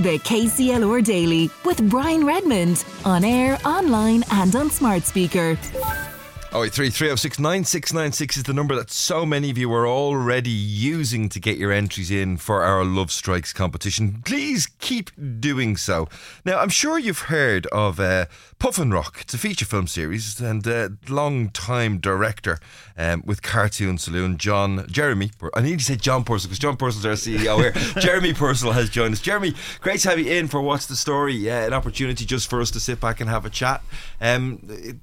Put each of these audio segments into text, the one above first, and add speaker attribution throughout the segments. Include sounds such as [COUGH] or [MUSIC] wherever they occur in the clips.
Speaker 1: The KCLR Daily with Brian Redmond on air, online, and on smart speaker.
Speaker 2: Oh, three three zero six nine six nine six is the number that so many of you are already using to get your entries in for our Love Strikes competition. Please keep doing so. Now, I'm sure you've heard of uh, Puffin Rock. It's a feature film series, and uh, long-time director um, with Cartoon Saloon, John Jeremy. I need to say John Purcell because John Purcell's our CEO here. [LAUGHS] Jeremy Purcell has joined us. Jeremy, great to have you in for What's the Story? Uh, an opportunity just for us to sit back and have a chat. Um, it,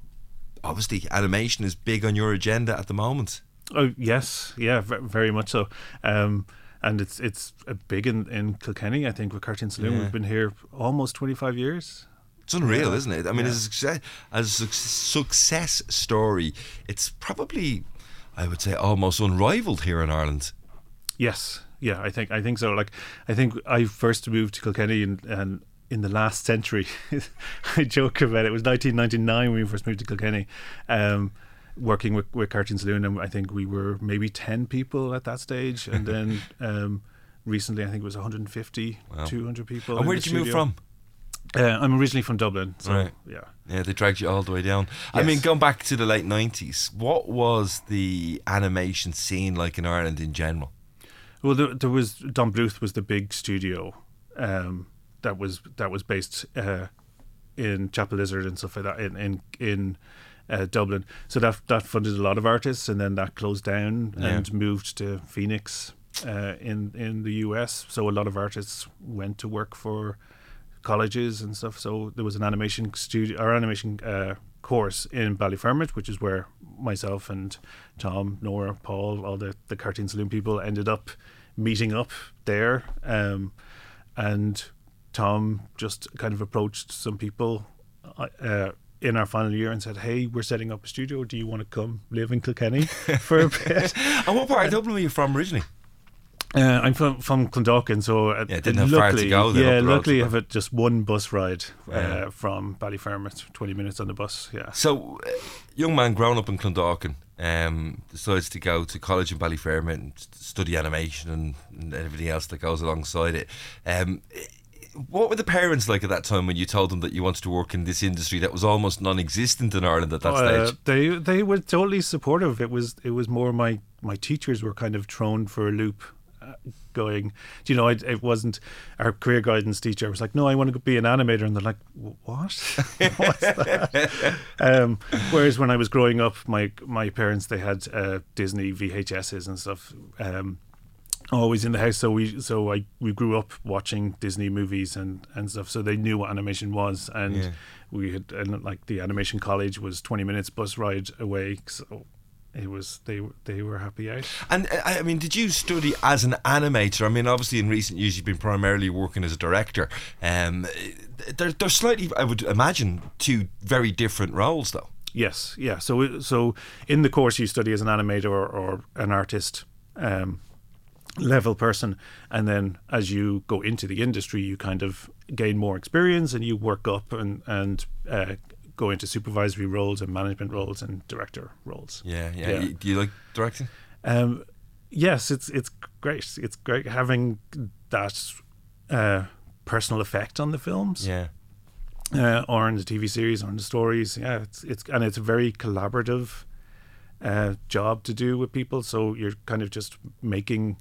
Speaker 2: obviously animation is big on your agenda at the moment.
Speaker 3: Oh yes, yeah, very much so. Um, and it's it's a big in, in Kilkenny. I think with Cartoon Saloon, yeah. we've been here almost twenty five years.
Speaker 2: It's unreal, yeah. isn't it? I mean, yeah. as, a success, as a success story, it's probably, I would say, almost unrivaled here in Ireland.
Speaker 3: Yes, yeah, I think I think so. Like, I think I first moved to Kilkenny and, and in the last century. [LAUGHS] I joke about it. It was 1999 when we first moved to Kilkenny, um, working with, with Cartoon Saloon, and I think we were maybe 10 people at that stage. And [LAUGHS] then um, recently, I think it was 150, wow. 200 people.
Speaker 2: And where did you move from?
Speaker 3: Uh, I'm originally from Dublin, so right. yeah.
Speaker 2: Yeah, they dragged you all the way down. Yes. I mean, going back to the late 90s, what was the animation scene like in Ireland in general?
Speaker 3: Well, there, there was Don Bluth was the big studio. Um, that was that was based uh, in Chapelizod and stuff like that in in in uh, Dublin. So that that funded a lot of artists, and then that closed down yeah. and moved to Phoenix uh, in in the US. So a lot of artists went to work for colleges and stuff. So there was an animation studio or animation uh, course in Ballyfermot, which is where myself and Tom, Nora, Paul, all the the cartoon saloon people ended up meeting up there. Um, and Tom just kind of approached some people uh, in our final year and said, "Hey, we're setting up a studio. Do you want to come live in Kilkenny for a bit?" [LAUGHS]
Speaker 2: and what part of Dublin were you from originally?
Speaker 3: Uh, I'm from from Clondalkin, so uh,
Speaker 2: yeah, didn't have luckily, far to go.
Speaker 3: Yeah, luckily I have it just one bus ride uh, yeah. from Ballyfermot, twenty minutes on the bus. Yeah.
Speaker 2: So, uh, young man grown up in Clondalkin, um, decides to go to college in Ballyfermot and study animation and, and everything else that goes alongside it. Um, what were the parents like at that time when you told them that you wanted to work in this industry that was almost non-existent in Ireland at that uh,
Speaker 3: stage? They they were totally supportive. It was it was more my my teachers were kind of thrown for a loop. Uh, going, you know, it, it, wasn't our career guidance teacher. Was like, no, I want to be an animator, and they're like, what? [LAUGHS] What's that? um, whereas when I was growing up, my my parents they had uh, Disney VHSs and stuff. Um, always in the house. So we so I we grew up watching Disney movies and and stuff. So they knew what animation was, and yeah. we had and like the animation college was twenty minutes bus ride away. So it was they they were happy out.
Speaker 2: And uh, I mean, did you study as an animator? I mean, obviously in recent years you've been primarily working as a director. Um, they're they're slightly, I would imagine, two very different roles, though.
Speaker 3: Yes, yeah. So so in the course you study as an animator or, or an artist. Um, level person and then as you go into the industry you kind of gain more experience and you work up and and uh, go into supervisory roles and management roles and director roles.
Speaker 2: Yeah yeah, yeah. do you like directing?
Speaker 3: Um, yes it's it's great. It's great having that uh, personal effect on the films.
Speaker 2: Yeah.
Speaker 3: Uh, or in the TV series or in the stories. Yeah it's it's and it's a very collaborative uh, job to do with people. So you're kind of just making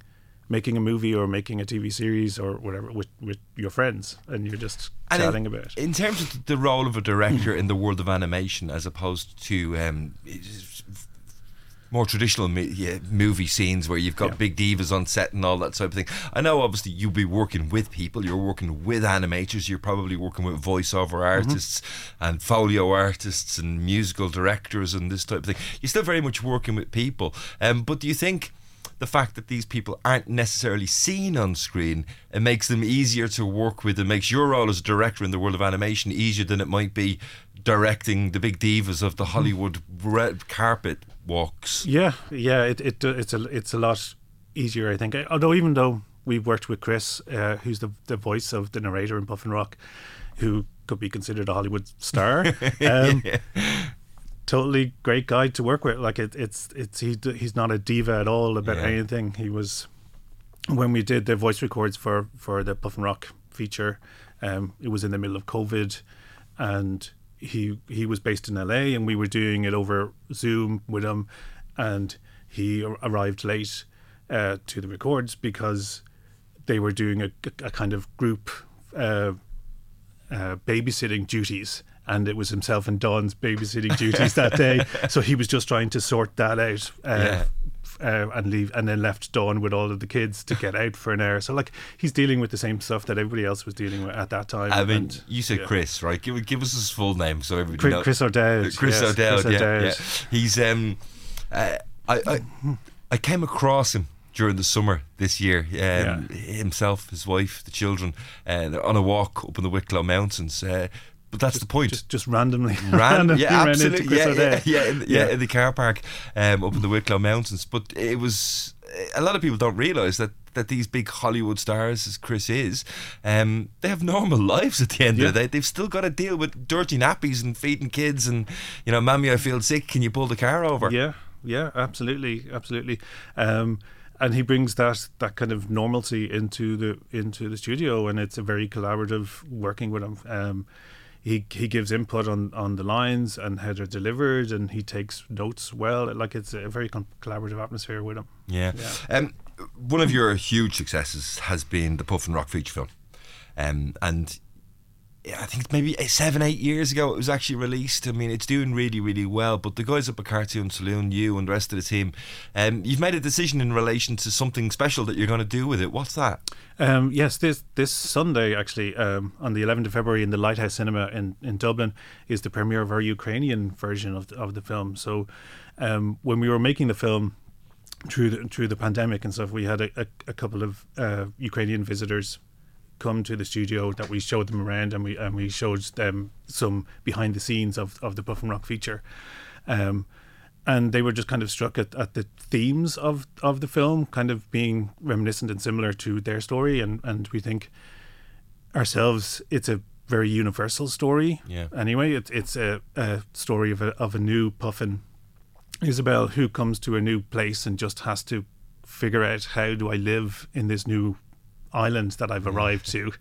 Speaker 3: making a movie or making a TV series or whatever with, with your friends and you're just and chatting
Speaker 2: in,
Speaker 3: about it.
Speaker 2: In terms of the role of a director in the world of animation as opposed to um, more traditional movie scenes where you've got yeah. big divas on set and all that type of thing. I know obviously you'll be working with people, you're working with animators, you're probably working with voiceover mm-hmm. artists mm-hmm. and Foley artists and musical directors and this type of thing. You're still very much working with people. Um, but do you think the fact that these people aren't necessarily seen on screen, it makes them easier to work with. It makes your role as a director in the world of animation easier than it might be directing the big divas of the hmm. Hollywood red carpet walks.
Speaker 3: Yeah, yeah, it, it it's a it's a lot easier, I think. Although even though we've worked with Chris, uh, who's the the voice of the narrator in Puffin Rock, who could be considered a Hollywood star. [LAUGHS] Um, yeah totally great guy to work with. Like it, it's it's he he's not a diva at all about yeah. anything. He was when we did the voice records for for the Puffin Rock feature. Um, it was in the middle of COVID, and he he was based in LA, and we were doing it over Zoom with him, and he arrived late uh, to the records because they were doing a, a kind of group uh, uh, babysitting duties. And it was himself and Dawn's babysitting duties that day. [LAUGHS] So he was just trying to sort that out. Uh,
Speaker 2: Yeah.
Speaker 3: uh, and leave, and then left Dawn with all of the kids to get out for an hour. So like he's dealing with the same stuff that everybody else was dealing with at that time.
Speaker 2: I mean,
Speaker 3: and,
Speaker 2: you said
Speaker 3: yeah.
Speaker 2: Chris, right? Give give us his full name so everybody
Speaker 3: Chris,
Speaker 2: knows.
Speaker 3: Chris O'Dowd.
Speaker 2: Chris
Speaker 3: yes,
Speaker 2: O'Dowd,
Speaker 3: Chris
Speaker 2: yeah,
Speaker 3: O'Dowd.
Speaker 2: yeah. He's um, uh, I, I I came across him during the summer this year. Um, Himself, his wife, the children, uh, they're on a walk up in the Wicklow Mountains. But that's the point.
Speaker 3: Just, just randomly. [LAUGHS] Randomly
Speaker 2: yeah,
Speaker 3: ran into
Speaker 2: absolutely,
Speaker 3: Chris
Speaker 2: yeah, yeah, yeah, in, yeah, in the car park um, up in the Wicklow Mountains. But it was a lot of people don't realise that that these big Hollywood stars, as Chris is, um, they have normal [LAUGHS] lives at the end
Speaker 3: Yeah.
Speaker 2: of the day. They've still got to deal with dirty nappies and feeding kids, and you know, "Mammy, I feel sick. Can you pull the car over?"
Speaker 3: Yeah, yeah, absolutely, absolutely. Um, and he brings that that kind of normalcy into the into the studio, and it's a very collaborative working with him. Um, he he gives input on on the lines and how they're delivered, and he takes notes well. Like it's a very con- collaborative atmosphere with him.
Speaker 2: Yeah.
Speaker 3: Yeah.
Speaker 2: Um, one of your huge successes has been the Puffin Rock feature film. Um, and I think maybe seven, eight years ago it was actually released. I mean, it's doing really, really well. But the guys at Cartoon Saloon, you and the rest of the team, um, you've made a decision in relation to something special that you're going to do with it. What's that?
Speaker 3: Um, yes, this this Sunday actually um, on the 11th of February in the Lighthouse Cinema in, in Dublin is the premiere of our Ukrainian version of the, of the film. So um, when we were making the film through the, through the pandemic and stuff, we had a, a, a couple of uh, Ukrainian visitors come to the studio that we showed them around and we and we showed them some behind the scenes of, of the Puffin Rock feature. Um, and they were just kind of struck at, at the themes of, of the film, kind of being reminiscent and similar to their story. And, and we think ourselves, it's a very universal story.
Speaker 2: Yeah.
Speaker 3: Anyway, it's it's a, a story of a of a new Puffin Isabel who comes to a new place and just has to figure out how do I live in this new island that I've arrived to.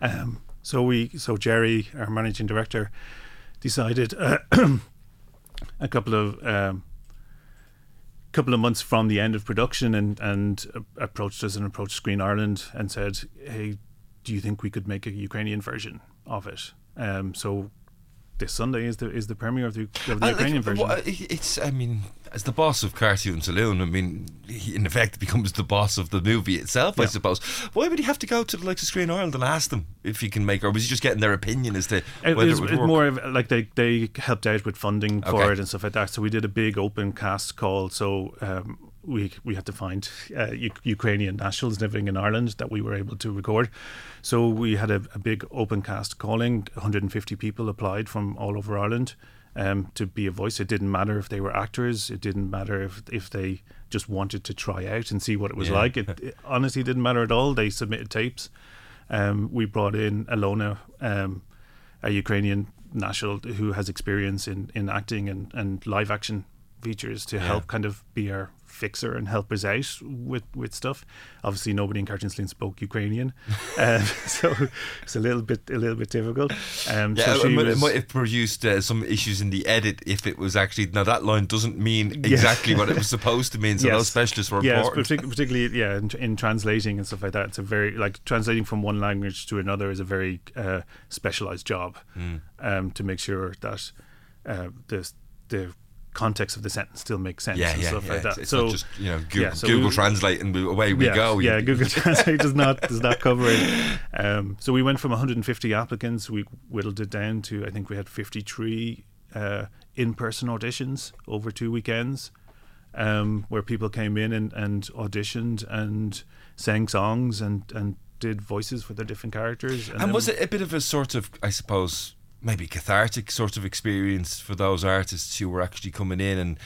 Speaker 3: Um, so we, so Gerry, our managing director, decided uh, [CLEARS THROAT] a couple of um, couple of months from the end of production and and approached us and approached Screen Ireland and said, "Hey, do you think we could make a Ukrainian version of it?" Um, so this Sunday is the is the premiere of the, of the
Speaker 2: like-
Speaker 3: Ukrainian version.
Speaker 2: wha- It's, I mean, as the boss of Cartoon Saloon, I mean, he in effect becomes the boss of the movie itself, I suppose. Why would he have to go to the likes of Screen Ireland and ask them if he can make, or was he just getting their opinion as to
Speaker 3: It
Speaker 2: whether
Speaker 3: was
Speaker 2: it would
Speaker 3: it's
Speaker 2: work?
Speaker 3: more of like they they helped out with funding for
Speaker 2: Okay.
Speaker 3: it and stuff like that. So we did a big open cast call. So um, we we had to find uh, U- Ukrainian nationals living in Ireland that we were able to record. So we had a, a big open cast calling. 150 people applied from all over Ireland. Um, to be a voice, it didn't matter if they were actors. It didn't matter if if they just wanted to try out and see what it was
Speaker 2: Yeah.
Speaker 3: like. It, [LAUGHS] it honestly didn't matter at all. They submitted tapes. Um, we brought in Alona, um, a Ukrainian national who has experience in, in acting and, and live action features to help kind of be our fixer and help us out with, with stuff. Obviously, nobody in Cartoon spoke Ukrainian, [LAUGHS] um, [LAUGHS] so it's a little bit a little bit difficult. Um,
Speaker 2: Yeah,
Speaker 3: so
Speaker 2: it, might, it might have produced uh, some issues in the edit if it was actually now that line doesn't mean exactly what it was [LAUGHS] supposed to mean. So those specialists were
Speaker 3: yes,
Speaker 2: important.
Speaker 3: partic- particularly yeah, in, in translating and stuff like that. It's a very like translating from one language to another is a very uh, specialized job
Speaker 2: Hmm.
Speaker 3: um, to make sure that uh, the the context of the sentence still makes sense
Speaker 2: yeah,
Speaker 3: and
Speaker 2: yeah,
Speaker 3: stuff
Speaker 2: yeah.
Speaker 3: like that.
Speaker 2: It's,
Speaker 3: so
Speaker 2: not just you know Google,
Speaker 3: yeah, so
Speaker 2: Google
Speaker 3: we-
Speaker 2: Translate and away we go.
Speaker 3: Yeah, [LAUGHS] Google Translate does not does not cover it. Um, so we went from 150 applicants. We whittled it down to I think we had 53 uh, in-person auditions over two weekends, um, where people came in and, and auditioned and sang songs and and did voices for their different characters.
Speaker 2: And
Speaker 3: then-
Speaker 2: was it a bit of a sort of, I suppose, maybe cathartic sort of experience for those artists who were actually coming in and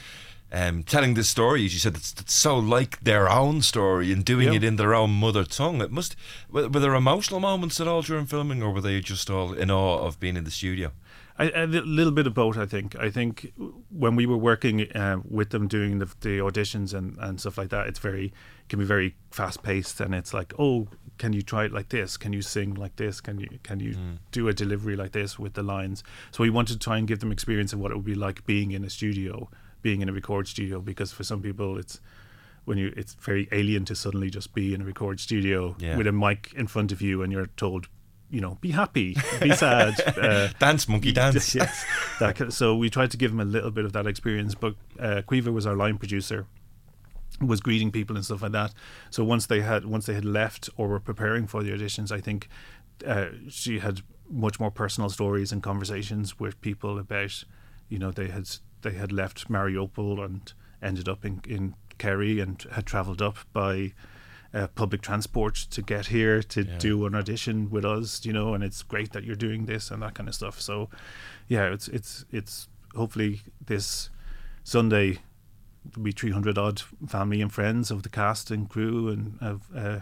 Speaker 2: um, telling this story, as you said, it's, it's, so like their own story and doing it in their own mother tongue. It must were, were, there emotional moments at all during filming, or were they just all in awe of being in the studio?
Speaker 3: A, a little bit of both, I think. I think when we were working uh, with them doing the, the, auditions and, and stuff like that, it's very can be very fast paced, and it's like, oh, can you try it like this? Can you sing like this? Can you can you mm. do a delivery like this with the lines? So we wanted to try and give them experience of what it would be like being in a studio, being in a record studio, because for some people it's when you it's very alien to suddenly just be in a record studio yeah. with a mic in front of you and you're told you know, be happy, be sad, [LAUGHS]
Speaker 2: uh, dance, monkey [LAUGHS] dance.
Speaker 3: yes, that, so we tried to give him a little bit of that experience. But uh, Quiva was our line producer, was greeting people and stuff like that. So once they had once they had left or were preparing for the auditions, I think uh, she had much more personal stories and conversations with people about, you know, they had they had left Mariupol and ended up in in Kerry and had travelled up by uh, public transport to get here to yeah. do an audition with us, you know, and it's great that you're doing this and that kind of stuff. So, yeah, it's it's it's hopefully this Sunday there'll be 300 odd family and friends of the cast and crew and of uh,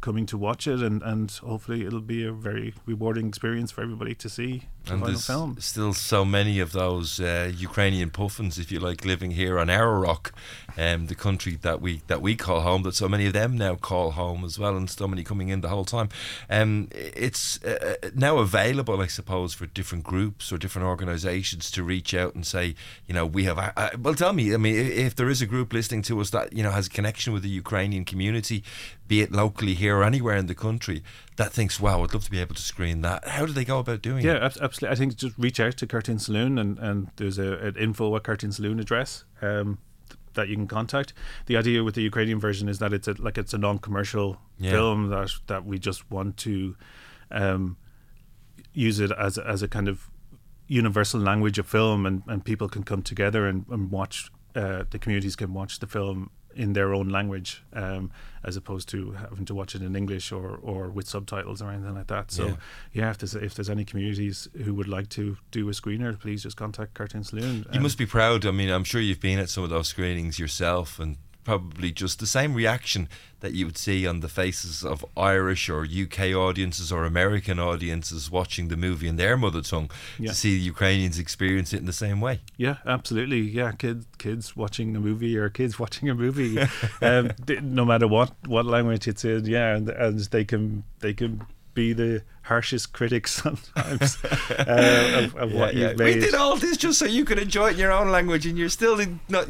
Speaker 3: coming to watch it, and, and hopefully it'll be a very rewarding experience for everybody to see
Speaker 2: and
Speaker 3: final
Speaker 2: there's
Speaker 3: film.
Speaker 2: Still, so many of those uh, Ukrainian puffins, if you like, living here on Ararock, um, the country that we that we call home. That so many of them now call home as well, and so many coming in the whole time. Um, it's uh, uh, now available, I suppose, for different groups or different organisations to reach out and say, you know, we have. Uh, uh, well, tell me, I mean, if there is a group listening to us that you know has a connection with the Ukrainian community, be it locally here or anywhere in the country, that thinks, wow, I'd love to be able to screen that. How do they go about doing
Speaker 3: yeah,
Speaker 2: it?
Speaker 3: Yeah, absolutely. I think just reach out to Cartoon Saloon and, and there's a, an info at Cartoon Saloon address. Um, that you can contact. The idea with the Ukrainian version is that it's a, like it's a non-commercial yeah. film that that we just want to um, use it as as a kind of universal language of film, and, and people can come together and, and watch. Uh, the communities can watch the film in their own language, um, as opposed to having to watch it in English or, or with subtitles or anything like that. So, yeah, yeah if there's if there's any communities who would like to do a screener, please just contact Cartoon Saloon.
Speaker 2: You must be proud. I mean, I'm sure you've been at some of those screenings yourself, and probably just the same reaction that you would see on the faces of Irish or UK audiences or American audiences watching the movie in their mother tongue yeah. to see the Ukrainians experience it in the same way.
Speaker 3: Yeah, absolutely. Yeah, kids kids watching a movie or kids watching a movie, [LAUGHS] um, no matter what what language it's in. Yeah, and, and they can they can be the harshest critics [LAUGHS] sometimes uh, of, of [LAUGHS] yeah, what you've made.
Speaker 2: We did all this just so you could enjoy it in your own language, and you're still not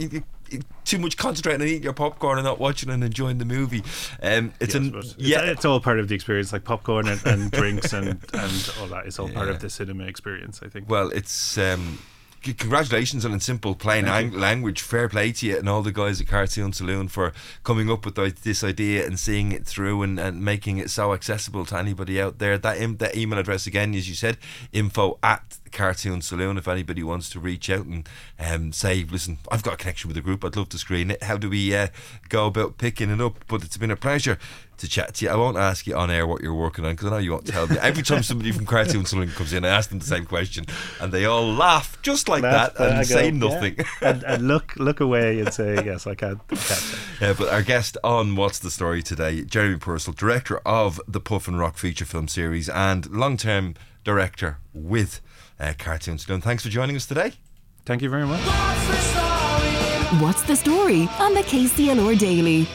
Speaker 2: too much concentrating on eating your popcorn and not watching and enjoying the movie. Um, it's an,
Speaker 3: yeah, it's, all part of the experience, like popcorn and, and drinks and and all that. It's all yeah. [LAUGHS] part of the cinema experience. I think.
Speaker 2: Well, it's. Um, congratulations on in simple plain ang- language. Fair play to you and all the guys at cartoon saloon for coming up with this idea and seeing it through and, and making it so accessible to anybody out there. That, Im- that email address again as you said info at Cartoon Saloon if anybody wants to reach out and um, say, listen, I've got a connection with the group, I'd love to screen it. How do we uh, go about picking it up? But it's been a pleasure to chat to you. I won't ask you on air what you're working on because I know you won't tell me. Every time somebody from Cartoon Saloon comes in, I ask them the same question and they all laugh just like laugh, that and go, say nothing.
Speaker 3: Yeah. [LAUGHS] and, and, look look away and say, yes, I can't.
Speaker 2: Yeah, but our guest on What's the Story today, Jeremy Purcell, director of the Puffin Rock feature film series and long term director with uh, Cartoon Saloon. Thanks for joining us today.
Speaker 3: Thank you very much.
Speaker 1: What's the story on the KCLR Daily?